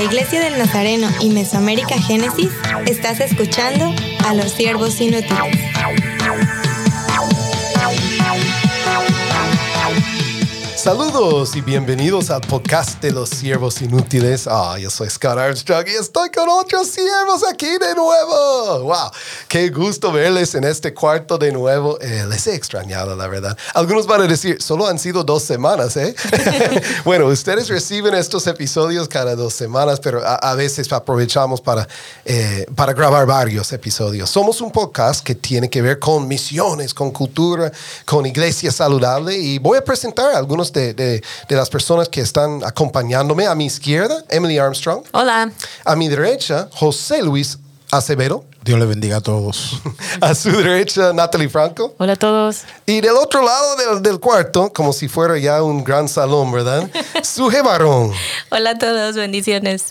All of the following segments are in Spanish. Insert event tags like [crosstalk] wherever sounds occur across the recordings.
la Iglesia del Nazareno y Mesoamérica Génesis, estás escuchando a los siervos inútiles. Saludos y bienvenidos al podcast de los siervos inútiles. Ah, yo soy Scott Armstrong y estoy con otros siervos aquí de nuevo. Wow, qué gusto verles en este cuarto de nuevo. Eh, les he extrañado, la verdad. Algunos van a decir, solo han sido dos semanas, ¿eh? [laughs] bueno, ustedes reciben estos episodios cada dos semanas, pero a, veces aprovechamos para, eh, para grabar varios episodios. Somos un podcast que tiene que ver con misiones, con cultura, con iglesia saludable y voy a presentar algunos de, las personas que están acompañándome. A mi izquierda, Emily Armstrong. Hola. A mi derecha, José Luis Acevedo. Dios le bendiga a todos. [laughs] a su derecha, Natalie Franco. Hola a todos. Y del otro lado del, del cuarto, como si fuera ya un gran salón, ¿verdad? [laughs] Suje Barón. Hola a todos, bendiciones.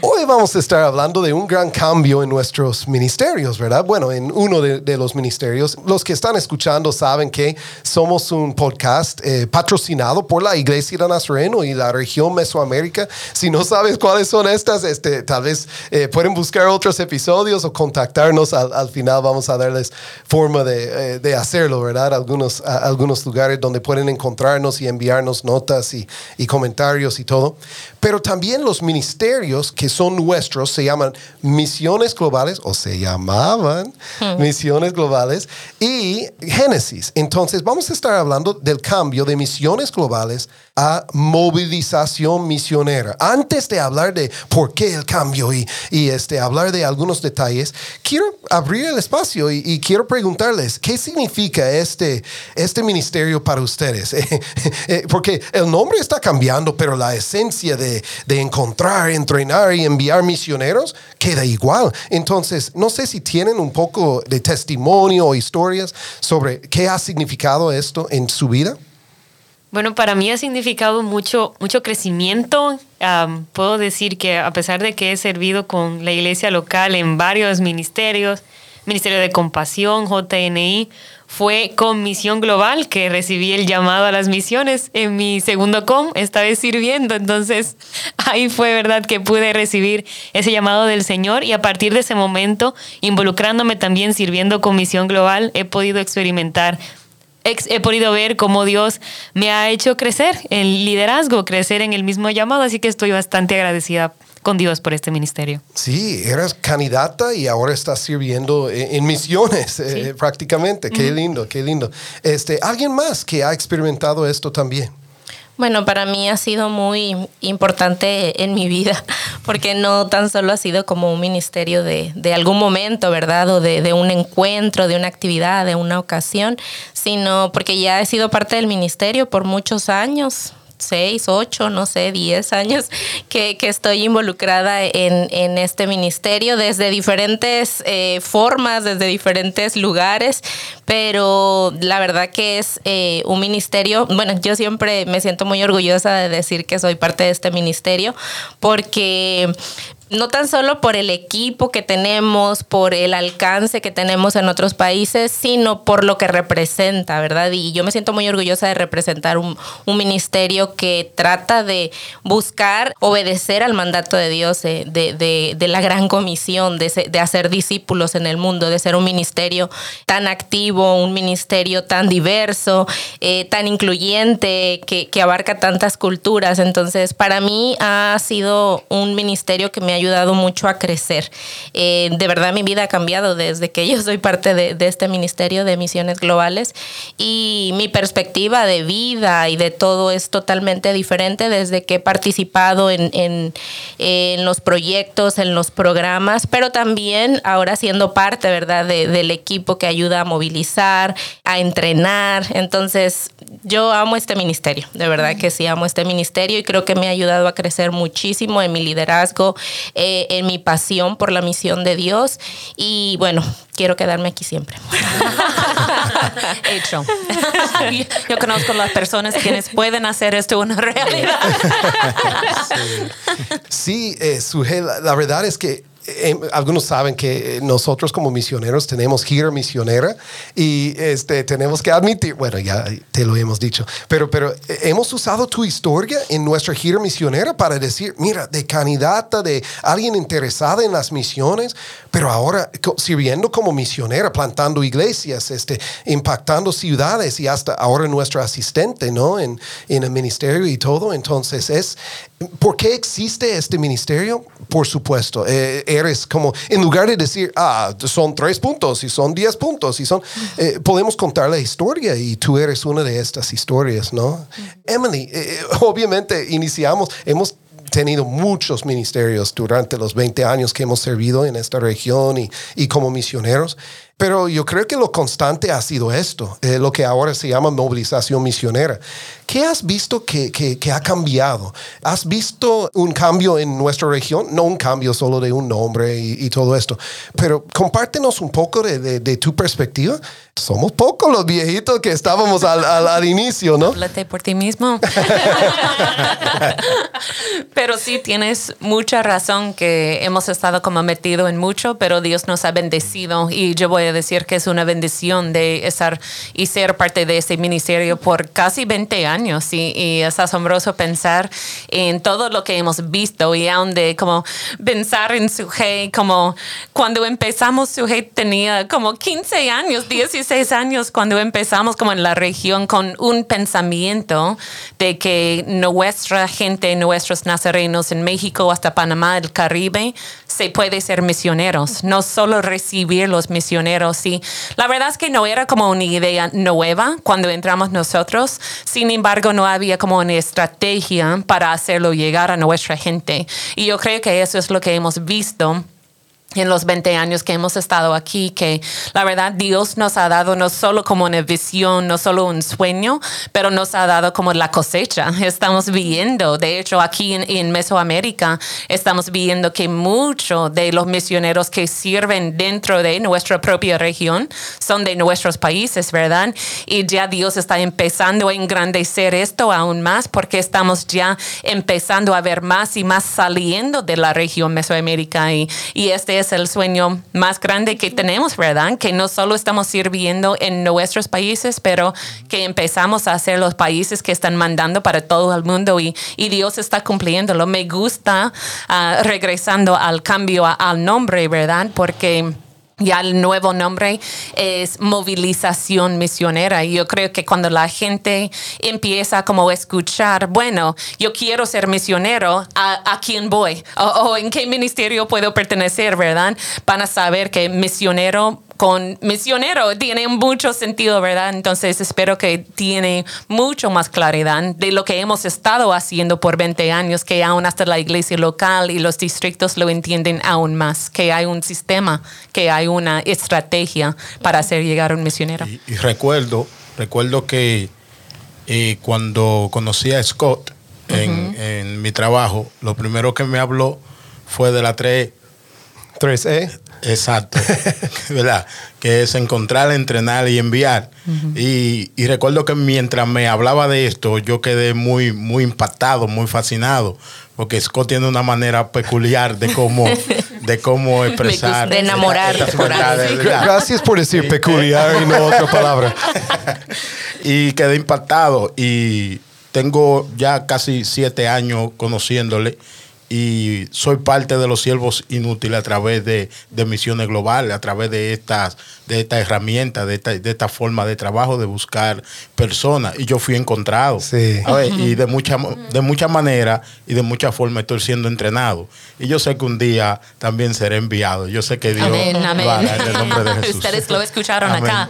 Hoy vamos a estar hablando de un gran cambio en nuestros ministerios, ¿verdad? Bueno, en uno de, de los ministerios. Los que están escuchando saben que somos un podcast eh, patrocinado por la Iglesia de Nazareno y la región Mesoamérica. Si no sabes cuáles son estas, este, tal vez eh, pueden buscar otros episodios o contactar al, final vamos a darles forma de, eh, hacerlo, ¿verdad? Algunos, algunos lugares donde pueden encontrarnos y enviarnos notas y, y comentarios y todo. Pero también los ministerios que son nuestros se llaman misiones globales o se llamaban hmm. misiones globales y Génesis. Entonces vamos a estar hablando del cambio de misiones globales a movilización misionera. Antes de hablar de por qué el cambio y, y este, hablar de algunos detalles, quiero abrir el espacio y, quiero preguntarles, ¿qué significa este, este ministerio para ustedes? [laughs] Eh, porque el nombre está cambiando, pero la esencia de, de encontrar, entrenar y enviar misioneros queda igual. Entonces, no sé si tienen un poco de testimonio o historias sobre qué ha significado esto en su vida. Bueno, para mí ha significado mucho, mucho crecimiento. puedo decir que a pesar de que he servido con la iglesia local en varios ministerios, Ministerio de Compasión, JNI, fue con Misión Global que recibí el llamado a las misiones en mi segundo com, esta vez sirviendo. Entonces [laughs] ahí fue verdad que pude recibir ese llamado del Señor y a partir de ese momento, involucrándome también sirviendo con Misión Global, he podido experimentar he podido ver cómo Dios me ha hecho crecer en liderazgo, crecer en el mismo llamado, así que estoy bastante agradecida con Dios por este ministerio. Sí, eras candidata y ahora estás sirviendo en, misiones eh, prácticamente. Qué lindo, qué lindo. Este, ¿Alguien más que ha experimentado esto también? Bueno, para mí ha sido muy importante en mi vida, [laughs] porque no tan solo ha sido como un ministerio de, de algún momento, ¿verdad? O de, de, un encuentro, de una actividad, de una ocasión, sino porque ya he sido parte del ministerio por muchos años, seis, ocho, no sé, diez años [laughs] que, estoy involucrada en, este ministerio desde diferentes eh, formas, desde diferentes lugares, pero la verdad que es eh, un ministerio, bueno, yo siempre me siento muy orgullosa de decir que soy parte de este ministerio porque no tan solo por el equipo que tenemos, por el alcance que tenemos en otros países, sino por lo que representa, ¿verdad? Y yo me siento muy orgullosa de representar un, ministerio que trata de buscar obedecer al mandato de Dios, de, la gran comisión, de, hacer discípulos en el mundo, de ser un ministerio tan activo, un ministerio tan diverso, eh, tan incluyente, que, que abarca tantas culturas. Entonces, para mí ha sido un ministerio que me ha ayudado mucho a crecer. Eh, de verdad mi vida ha cambiado desde que yo soy parte de, este Ministerio de Misiones Globales y mi perspectiva de vida y de todo es totalmente diferente desde que he participado en, en, los proyectos, en los programas, pero también ahora siendo parte, ¿verdad?, del equipo que ayuda a movilizar, a entrenar. Entonces, yo amo este ministerio, de verdad que sí, amo este ministerio y creo que me ha ayudado a crecer muchísimo en mi liderazgo, eh, en mi pasión por la misión de Dios y bueno, quiero quedarme aquí siempre. Hecho. [laughs] Yo conozco las personas quienes pueden hacer esto una realidad. Sí, eh, la verdad es que eh, algunos saben que nosotros como misioneros tenemos gira misionera y este, tenemos que admitir, bueno, ya te lo hemos dicho, pero, pero eh, hemos usado tu historia en nuestra gira misionera para decir, mira, de candidata, de alguien interesada en las misiones, pero ahora sirviendo como misionera, plantando iglesias, este, impactando ciudades y hasta ahora nuestra asistente, ¿no? En, en el ministerio y todo. Entonces, es, ¿por qué existe este ministerio? Por supuesto. Eh, eres como, en lugar de decir, ah, son tres puntos y son diez puntos y son, eh, podemos contar la historia y tú eres una de estas historias, ¿no? Emily, eh, obviamente iniciamos, hemos tenido muchos ministerios durante los 20 años que hemos servido en esta región y, y como misioneros. Pero yo creo que lo constante ha sido esto, eh, lo que ahora se llama movilización misionera. ¿Qué has visto que, que, ha cambiado? ¿Has visto un cambio en nuestra región? No un cambio solo de un nombre y, todo esto, pero compártenos un poco de, de, tu perspectiva. Somos pocos los viejitos que estábamos al, al, inicio, ¿no? Háblate por ti mismo. [laughs] pero sí, tienes mucha razón que hemos estado como metido en mucho, pero Dios nos ha bendecido y yo voy decir que es una bendición de estar y ser parte de ese ministerio por casi 20 años y, es asombroso pensar en todo lo que hemos visto y aún de como pensar en Sujei como cuando empezamos Sujei tenía como 15 años, 16 años cuando empezamos como en la región con un pensamiento de que nuestra gente, nuestros nazarenos en México hasta Panamá, el Caribe, se puede ser misioneros, no solo recibir los misioneros. Sí, la verdad es que no era como una idea nueva cuando entramos nosotros, sin embargo no había como una estrategia para hacerlo llegar a nuestra gente. Y yo creo que eso es lo que hemos visto en los 20 años que hemos estado aquí, que la verdad Dios nos ha dado no solo como una visión, no solo un sueño, pero nos ha dado como la cosecha. Estamos viendo, de hecho aquí en, Mesoamérica, estamos viendo que muchos de los misioneros que sirven dentro de nuestra propia región son de nuestros países, ¿verdad? Y ya Dios está empezando a engrandecer esto aún más porque estamos ya empezando a ver más y más saliendo de la región Mesoamérica y, este es es el sueño más grande que tenemos, ¿verdad? Que no solo estamos sirviendo en nuestros países, pero que empezamos a hacer los países que están mandando para todo el mundo y, y Dios está cumpliéndolo. Me gusta uh, regresando al cambio al nombre, ¿verdad? Porque ya el nuevo nombre es movilización misionera. Y yo creo que cuando la gente empieza como a escuchar, bueno, yo quiero ser misionero, ¿a, a quién voy? O, o, en qué ministerio puedo pertenecer, ¿verdad? Van a saber que misionero con misionero tiene mucho sentido, ¿verdad? Entonces espero que tiene mucho más claridad de lo que hemos estado haciendo por 20 años, que aún hasta la iglesia local y los distritos lo entienden aún más, que hay un sistema, que hay una estrategia para hacer llegar a un misionero. Y, recuerdo, recuerdo que eh, cuando conocí a Scott en, en mi trabajo, lo primero que me habló fue de la 3 3E. Exacto, [laughs] ¿verdad? Que es encontrar, entrenar y enviar. y, recuerdo que mientras me hablaba de esto, yo quedé muy, muy impactado, muy fascinado, porque Scott tiene una manera peculiar de cómo, [laughs] de cómo expresar. De enamorar. Gracias por decir peculiar y no otra palabra. [laughs] y quedé impactado y tengo ya casi siete años conociéndole y soy parte de los siervos inútiles a través de, misiones globales, a través de estas de esta herramienta, de esta, de esta forma de trabajo, de buscar personas. Y yo fui encontrado. Sí. y de mucha, de mucha manera y de mucha forma estoy siendo entrenado. Y yo sé que un día también seré enviado. Yo sé que Dios amén, amén. en el nombre de [laughs] Jesús. Ustedes lo escucharon acá.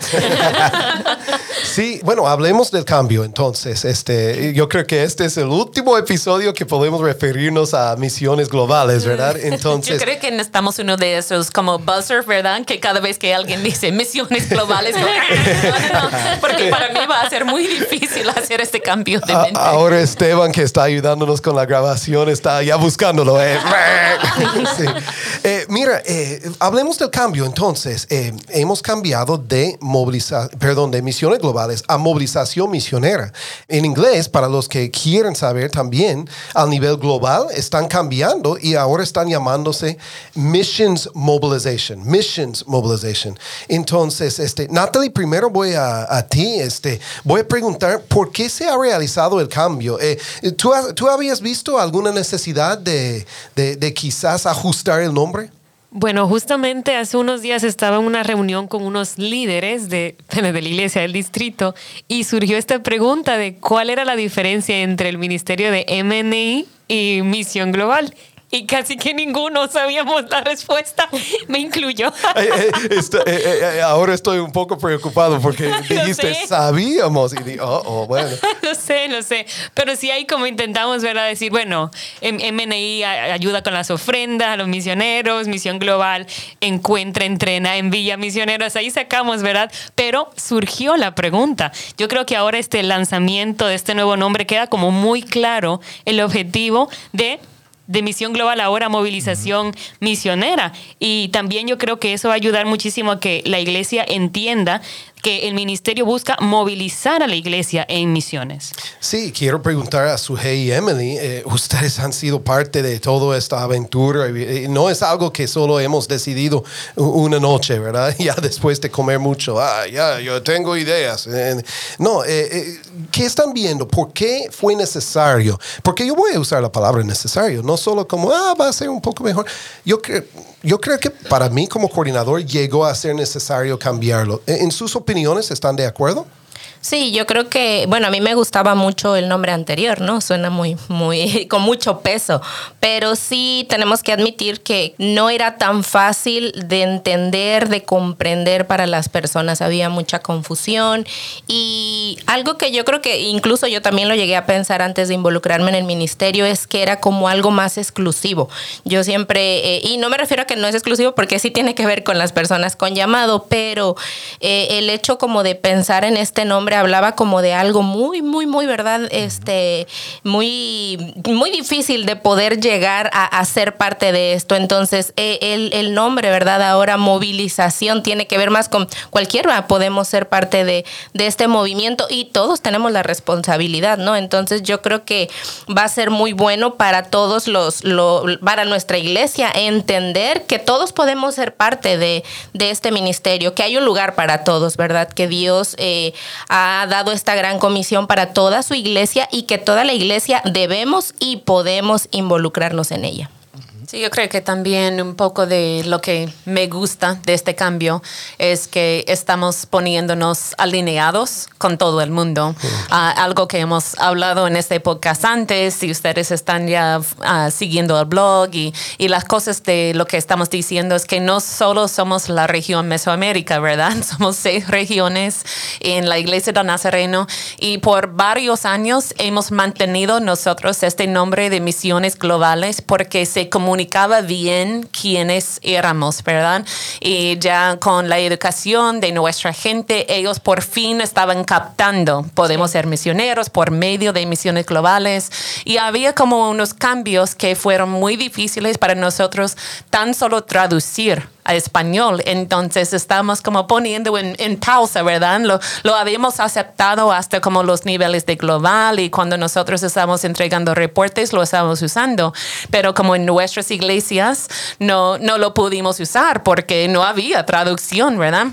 [laughs] sí, bueno, hablemos del cambio entonces. Este, yo creo que este es el último episodio que podemos referirnos a mis globales, ¿verdad? [laughs] Entonces... Yo creo que estamos uno de esos como buzzers, ¿verdad? Que cada vez que alguien dice misiones globales, [laughs] porque para mí va a ser muy difícil hacer este cambio de mente. Ahora Esteban, que está ayudándonos con la grabación, está ya buscándolo. ¿eh? [laughs] eh Eh, mira, eh, hablemos del cambio entonces. Eh, hemos cambiado de moviliza perdón, de misiones globales a movilización misionera. En inglés, para los que quieren saber también, a nivel global están cambiando y ahora están llamándose Missions Mobilization. Missions Mobilization. Entonces, este, Natalie, primero voy a, a ti, este, voy a preguntar por qué se ha realizado el cambio. ¿tú, ¿tú, habías visto alguna necesidad de, de, de quizás ajustar el nombre? Bueno, justamente hace unos días estaba en una reunión con unos líderes de, [laughs] de, la iglesia del distrito y surgió esta pregunta de cuál era la diferencia entre el ministerio de MNI y Misión Global y casi que ninguno sabíamos la respuesta, me incluyó. [laughs] Eh, eh, eh, ahora estoy un poco preocupado porque [laughs] dijiste sabíamos y dije, oh, oh, bueno. [laughs] lo sé, lo sé, pero sí ahí como intentamos ¿verdad? decir, bueno, MNI ayuda con las ofrendas a los misioneros, Misión Global encuentra, entrena, envía misioneros, ahí sacamos, ¿verdad? Pero surgió la pregunta. Yo creo que ahora este lanzamiento de este nuevo nombre queda como muy claro el objetivo de de Misión Global ahora movilización misionera. Y también yo creo que eso va a ayudar muchísimo a que la iglesia entienda que el ministerio busca movilizar a la iglesia en misiones. Sí, quiero preguntar a su y Emily, eh, ustedes han sido parte de toda esta aventura, no es algo que solo hemos decidido una noche, ¿verdad? [laughs] Ya después de comer mucho, ah, ya, yo tengo ideas. Eh, no, eh, ¿qué están viendo? ¿Por qué fue necesario? Porque yo voy a usar la palabra necesario, no solo como, ah, va a ser un poco mejor. Yo creo yo creo que para mí como coordinador llegó a ser necesario cambiarlo. ¿En sus opiniones están de acuerdo? Sí, yo creo que, bueno, a mí me gustaba mucho el nombre anterior, ¿no? Suena muy, muy, [laughs] con mucho peso, pero sí tenemos que admitir que no era tan fácil de entender, de comprender para las personas, había mucha confusión y algo que yo creo que incluso yo también lo llegué a pensar antes de involucrarme en el ministerio es que era como algo más exclusivo. Yo siempre, eh, y no me refiero a que no es exclusivo porque sí tiene que ver con las personas con llamado, pero eh, el hecho como de pensar en este nombre hablaba como de algo muy, muy, muy, ¿verdad? Este, muy, muy difícil de poder llegar a, ser parte de esto. Entonces, e, el, el, nombre, ¿verdad? Ahora movilización tiene que ver más con cualquiera podemos ser parte de, de este movimiento y todos tenemos la responsabilidad, ¿no? Entonces, yo creo que va a ser muy bueno para todos los, lo, para nuestra iglesia entender que todos podemos ser parte de, de este ministerio, que hay un lugar para todos, ¿verdad? Que Dios eh, ha ha dado esta gran comisión para toda su iglesia y que toda la iglesia debemos y podemos involucrarnos en ella. Sí, yo creo que también un poco de lo que me gusta de este cambio es que estamos poniéndonos alineados con todo el mundo. Ah, algo que hemos hablado en este podcast antes, si ustedes están ya uh, siguiendo el blog y, y, las cosas de lo que estamos diciendo es que no solo somos la región Mesoamérica, ¿verdad? [laughs] Somos seis regiones en la iglesia de Nazareno y por varios años hemos mantenido nosotros este nombre de misiones globales porque se comunica comunicaba bien quiénes éramos, ¿verdad? Y ya con la educación de nuestra gente, ellos por fin estaban captando, podemos ser misioneros por medio de misiones globales. Y había como unos cambios que fueron muy difíciles para nosotros tan solo traducir español. Entonces estamos como poniendo en, pausa, ¿verdad? Lo, lo, habíamos aceptado hasta como los niveles de global y cuando nosotros estamos entregando reportes lo estamos usando, pero como en nuestras iglesias no, no lo pudimos usar porque no había traducción, ¿verdad?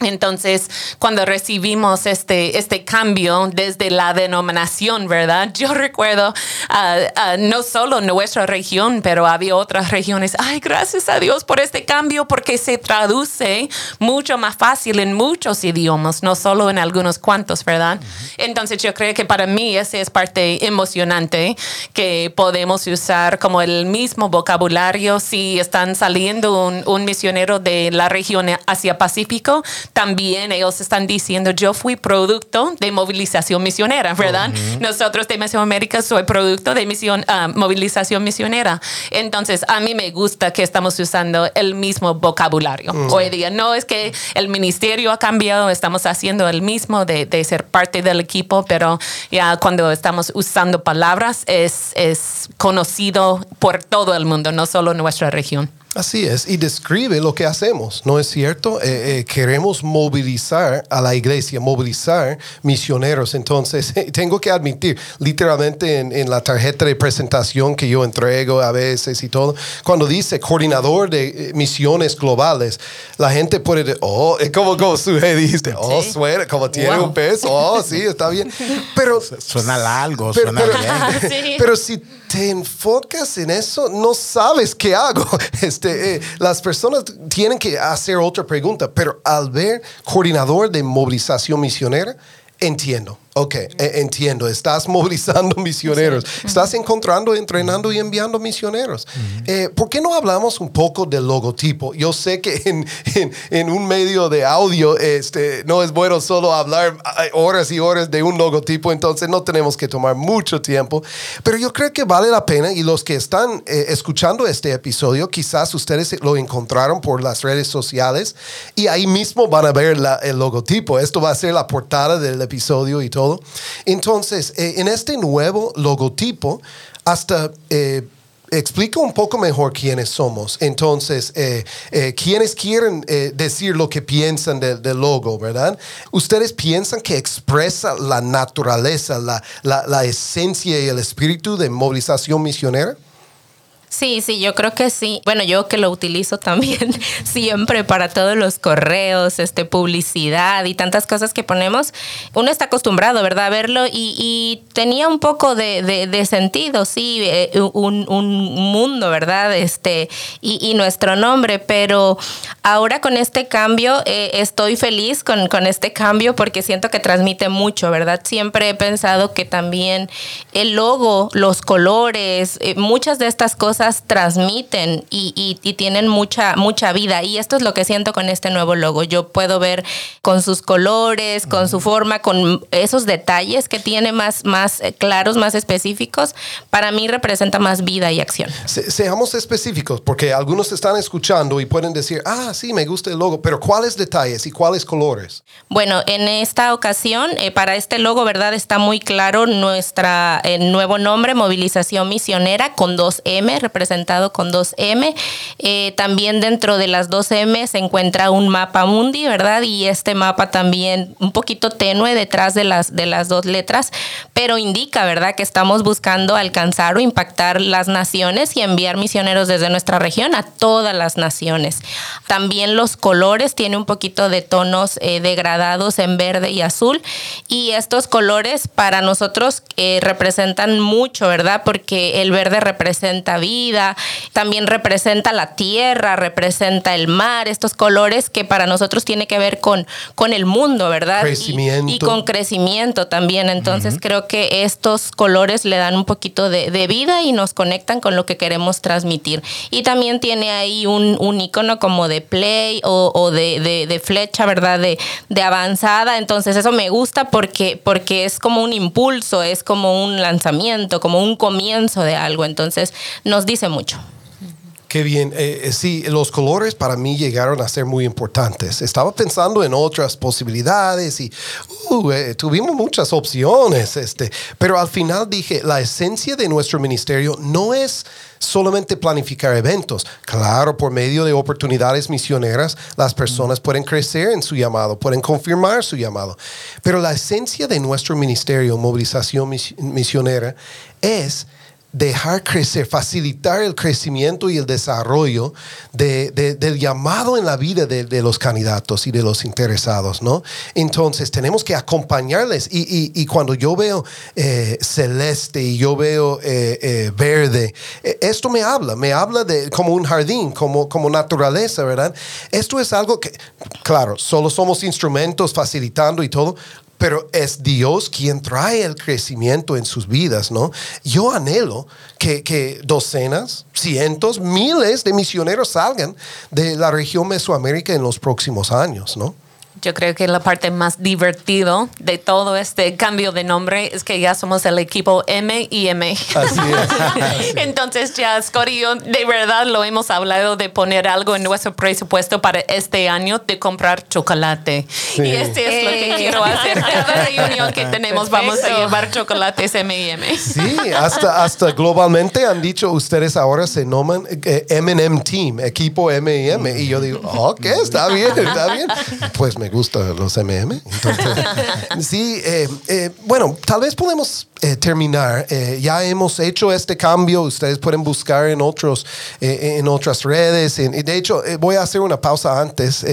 Entonces, cuando recibimos este, este cambio desde la denominación, ¿verdad? Yo recuerdo uh, uh, no solo nuestra región, pero había otras regiones. Ay, gracias a Dios por este cambio, porque se traduce mucho más fácil en muchos idiomas, no solo en algunos cuantos, ¿verdad? Entonces, yo creo que para mí esa es parte emocionante que podemos usar como el mismo vocabulario si están saliendo un, un misionero de la región Asia Pacífico también ellos están diciendo, yo fui producto de movilización misionera, ¿verdad? Nosotros de Mesoamérica soy producto de misión, ah, movilización misionera. Entonces, a mí me gusta que estamos usando el mismo vocabulario. Hoy día no es que el ministerio ha cambiado, estamos haciendo el mismo de, de, ser parte del equipo, pero ya cuando estamos usando palabras es, es conocido por todo el mundo, no solo nuestra región. Así es, y describe lo que hacemos, ¿no es cierto? Eh, eh, queremos movilizar a la iglesia, movilizar misioneros. Entonces, [laughs] tengo que admitir, literalmente en, en, la tarjeta de presentación que yo entrego a veces y todo, cuando dice coordinador de eh, misiones globales, la gente puede decir, oh, como, como su dijiste, oh, ¿Sí? suena, como tiene wow. un peso, oh, sí, está bien. [laughs] Pero, suena largo, pero, suena pero, bien. [laughs] sí. pero si te enfocas en eso, no sabes qué hago. Este, eh, las personas tienen que hacer otra pregunta, pero al ver coordinador de movilización misionera, entiendo. Ok, eh, entiendo. Estás [laughs] movilizando misioneros. Sí. Estás encontrando, entrenando y enviando misioneros. Uh -huh. eh, ¿Por qué no hablamos un poco del logotipo? Yo sé que en, en, en, un medio de audio este, no es bueno solo hablar horas y horas de un logotipo, entonces no tenemos que tomar mucho tiempo. Pero yo creo que vale la pena y los que están eh, escuchando este episodio, quizás ustedes lo encontraron por las redes sociales y ahí mismo van a ver la, el logotipo. Esto va a ser la portada del episodio y todo. Entonces, eh, en este nuevo logotipo, hasta eh, explica un poco mejor quiénes somos. Entonces, eh, eh, quienes quieren decir lo que piensan del de logo, ¿verdad? Ustedes piensan que expresa la naturaleza, la, la esencia y el espíritu de movilización misionera. Sí, sí, yo creo que sí. Bueno, yo que lo utilizo [laughs] también siempre para todos los correos, este, publicidad y tantas cosas que ponemos, uno está acostumbrado, ¿verdad? A verlo y, y tenía un poco de, de, de sentido, sí, eh, un, un, mundo, ¿verdad? Este, y, nuestro nombre, pero ahora con este cambio eh, estoy feliz con, con este cambio porque siento que transmite mucho, ¿verdad? Siempre he pensado que también el logo, los colores, eh, muchas de estas cosas transmiten y, y, y, tienen mucha, mucha vida. Y esto es lo que siento con este nuevo logo. Yo puedo ver con sus colores, con su forma, con esos detalles que tiene más, más claros, más específicos. Para mí representa más vida y acción. Se, seamos específicos, porque algunos están escuchando y pueden decir, ah, sí, me gusta el logo, pero ¿cuáles detalles y cuáles colores? Bueno, en esta ocasión, eh, para este logo, ¿verdad? Está muy claro nuestra eh, nuevo nombre, Movilización Misionera, con dos M, representado con dos M. Eh, también dentro de las dos M se encuentra un mapa mundi, ¿verdad? Y este mapa también un poquito tenue detrás de las, de las dos letras, pero indica, ¿verdad? Que estamos buscando alcanzar o impactar las naciones y enviar misioneros desde nuestra región a todas las naciones. También los colores tiene un poquito de tonos eh, degradados en verde y azul y estos colores para nosotros eh, representan mucho, ¿verdad? Porque el verde representa vida también representa la tierra, representa el mar, estos colores que para nosotros tiene que ver con, con el mundo, ¿verdad? Crecimiento. Y, y con crecimiento también. Entonces uh -huh. creo que estos colores le dan un poquito de, de, vida y nos conectan con lo que queremos transmitir. Y también tiene ahí un, un icono como de play o, de, de, de, flecha, ¿verdad? De, de avanzada. Entonces eso me gusta porque, porque es como un impulso, es como un lanzamiento, como un comienzo de algo. Entonces nos dice mucho. Qué bien. Eh, sí, los colores para mí llegaron a ser muy importantes. Estaba pensando en otras posibilidades y uh, eh, tuvimos muchas opciones. Este, pero al final dije, la esencia de nuestro ministerio no es solamente planificar eventos. Claro, por medio de oportunidades misioneras, las personas pueden crecer en su llamado, pueden confirmar su llamado. Pero la esencia de nuestro ministerio, movilización misionera, es dejar crecer, facilitar el crecimiento y el desarrollo de, de, del llamado en la vida de, de, los candidatos y de los interesados, ¿no? Entonces tenemos que acompañarles y, y, cuando yo veo eh, celeste y yo veo eh, eh, verde, esto me habla, me habla de como un jardín, como, como naturaleza, ¿verdad? Esto es algo que, claro, solo somos instrumentos facilitando y todo, pero es Dios quien trae el crecimiento en sus vidas, ¿no? Yo anhelo que, que, docenas, cientos, miles de misioneros salgan de la región Mesoamérica en los próximos años, ¿no? Yo creo que la parte más divertido de todo este cambio de nombre es que ya somos el equipo M y M. Así es. [laughs] Entonces ya Scott y yo de verdad lo hemos hablado de poner algo en nuestro presupuesto para este año de comprar chocolate. Y este es lo que Eh. quiero hacer. Cada reunión que tenemos vamos a Perfecto. llevar chocolates M y M. Sí, hasta, hasta globalmente han dicho ustedes ahora se nombran eh, M&M Team, equipo M&M. Y yo digo, ok, está bien, está bien. Pues me gustan los M&M. Entonces, [laughs] sí, eh, eh, bueno, tal vez podemos eh, terminar. Eh, ya hemos hecho este cambio. Ustedes pueden buscar en, otros, eh, en otras redes. En- de hecho, voy a hacer una pausa antes.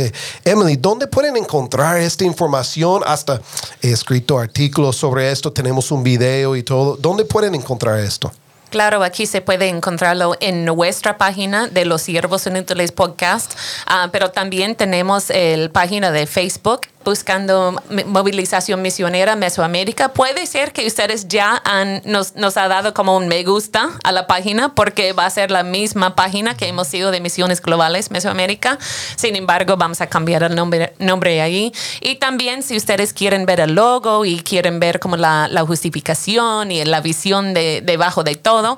Emily, ¿dónde pueden encontrar esta información? Hasta he escrito artículos sobre esto. Tenemos un video y todo. ¿Dónde pueden encontrar esto? Claro, aquí se puede encontrarlo en nuestra página de los Siervos Inútiles Podcast, ah, pero también tenemos el página de Facebook buscando movilización misionera Mesoamérica. Puede ser que ustedes ya han, nos, nos ha dado como un me gusta a la página porque va a ser la misma página que hemos sido de Misiones Globales Mesoamérica. Sin embargo, vamos a cambiar el nombre, nombre ahí. Y también si ustedes quieren ver el logo y quieren ver como la, la justificación y la visión de, debajo de todo,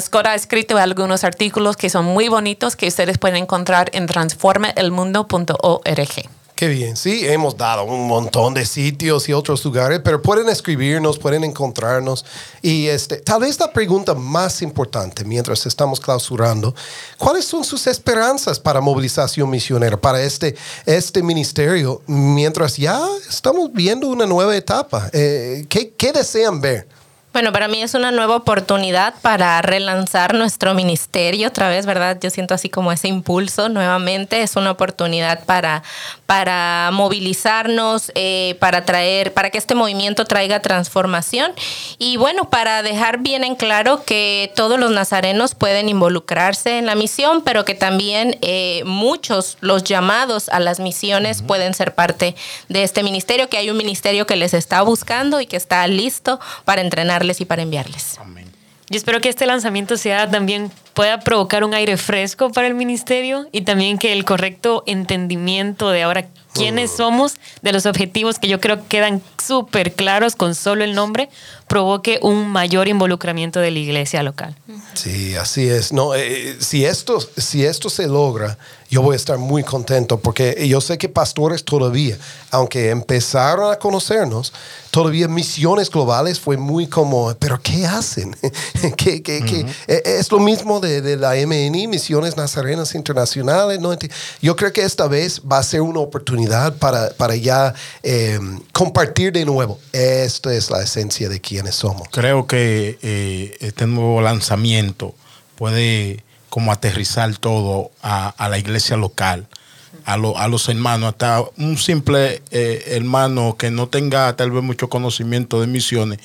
Scott ha escrito algunos artículos que son muy bonitos que ustedes pueden encontrar en transformaelmundo.org. Qué bien, sí, hemos dado un montón de sitios y otros lugares, pero pueden escribirnos, pueden encontrarnos. Y este, tal vez la pregunta más importante mientras estamos clausurando, ¿cuáles son sus esperanzas para movilización misionera, para este, este ministerio, mientras ya estamos viendo una nueva etapa? Eh, ¿qué, ¿Qué desean ver? Bueno, para mí es una nueva oportunidad para relanzar nuestro ministerio otra vez, ¿verdad? Yo siento así como ese impulso nuevamente. Es una oportunidad para, para movilizarnos, eh, para traer, para que este movimiento traiga transformación. Y bueno, para dejar bien en claro que todos los nazarenos pueden involucrarse en la misión, pero que también eh, muchos, los llamados a las misiones, pueden ser parte de este ministerio, que hay un ministerio que les está buscando y que está listo para entrenarles y para enviarles. Yo espero que este lanzamiento sea también pueda provocar un aire fresco para el ministerio y también que el correcto entendimiento de ahora quiénes somos, de los objetivos que yo creo que quedan súper claros con solo el nombre, provoque un mayor involucramiento de la iglesia local. Sí, así es. No, eh, si, esto, si esto se logra, yo voy a estar muy contento porque yo sé que pastores todavía, aunque empezaron a conocernos, todavía misiones globales fue muy como, pero ¿qué hacen? [laughs] ¿Qué, qué, qué? Eh, Es lo mismo de, de la MNI, Misiones Nazarenas Internacionales. ¿no? Yo creo que esta vez va a ser una oportunidad para, para ya eh, compartir de nuevo. Esto es la esencia de quiénes somos. Creo que eh, este nuevo lanzamiento puede como aterrizar todo a, a la iglesia local, a, lo- a los hermanos, hasta un simple eh, hermano que no tenga tal vez mucho conocimiento de misiones,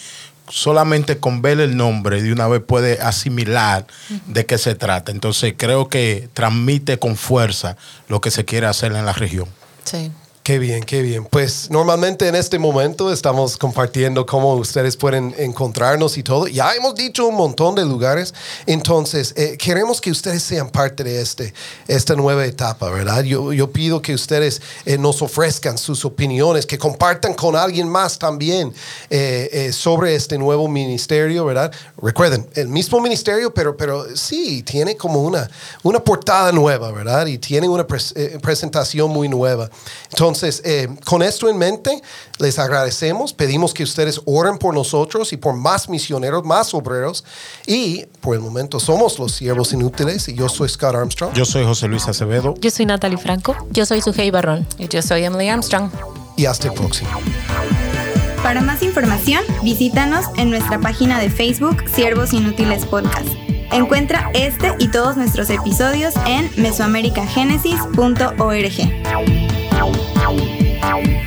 solamente con ver el nombre de una vez puede asimilar de qué se trata. Entonces creo que transmite con fuerza lo que se quiere hacer en la región. Sí. Qué bien, qué bien. Pues normalmente en este momento estamos compartiendo cómo ustedes pueden encontrarnos y todo. Ya hemos dicho un montón de lugares. Entonces, eh, queremos que ustedes sean parte de este, esta nueva etapa, ¿verdad? Yo, yo pido que ustedes eh, nos ofrezcan sus opiniones, que compartan con alguien más también eh, sobre este nuevo ministerio, ¿verdad? Recuerden, el mismo ministerio, pero, pero sí, tiene como una, una portada nueva, ¿verdad? Y tiene una pres- presentación muy nueva. Entonces, eh, con esto en mente, les agradecemos, pedimos que ustedes oren por nosotros y por más misioneros, más obreros. Y por el momento somos los siervos inútiles y yo soy Scott Armstrong. Yo soy José Luis Acevedo. Yo soy Natalie Franco. Yo soy Sujei Barrón. Y yo soy Emily Armstrong. Y hasta el próximo. Para más información, visítanos en nuestra página de Facebook Siervos Inútiles Podcast. Encuentra este y todos nuestros episodios en mesoamericagenesis.org.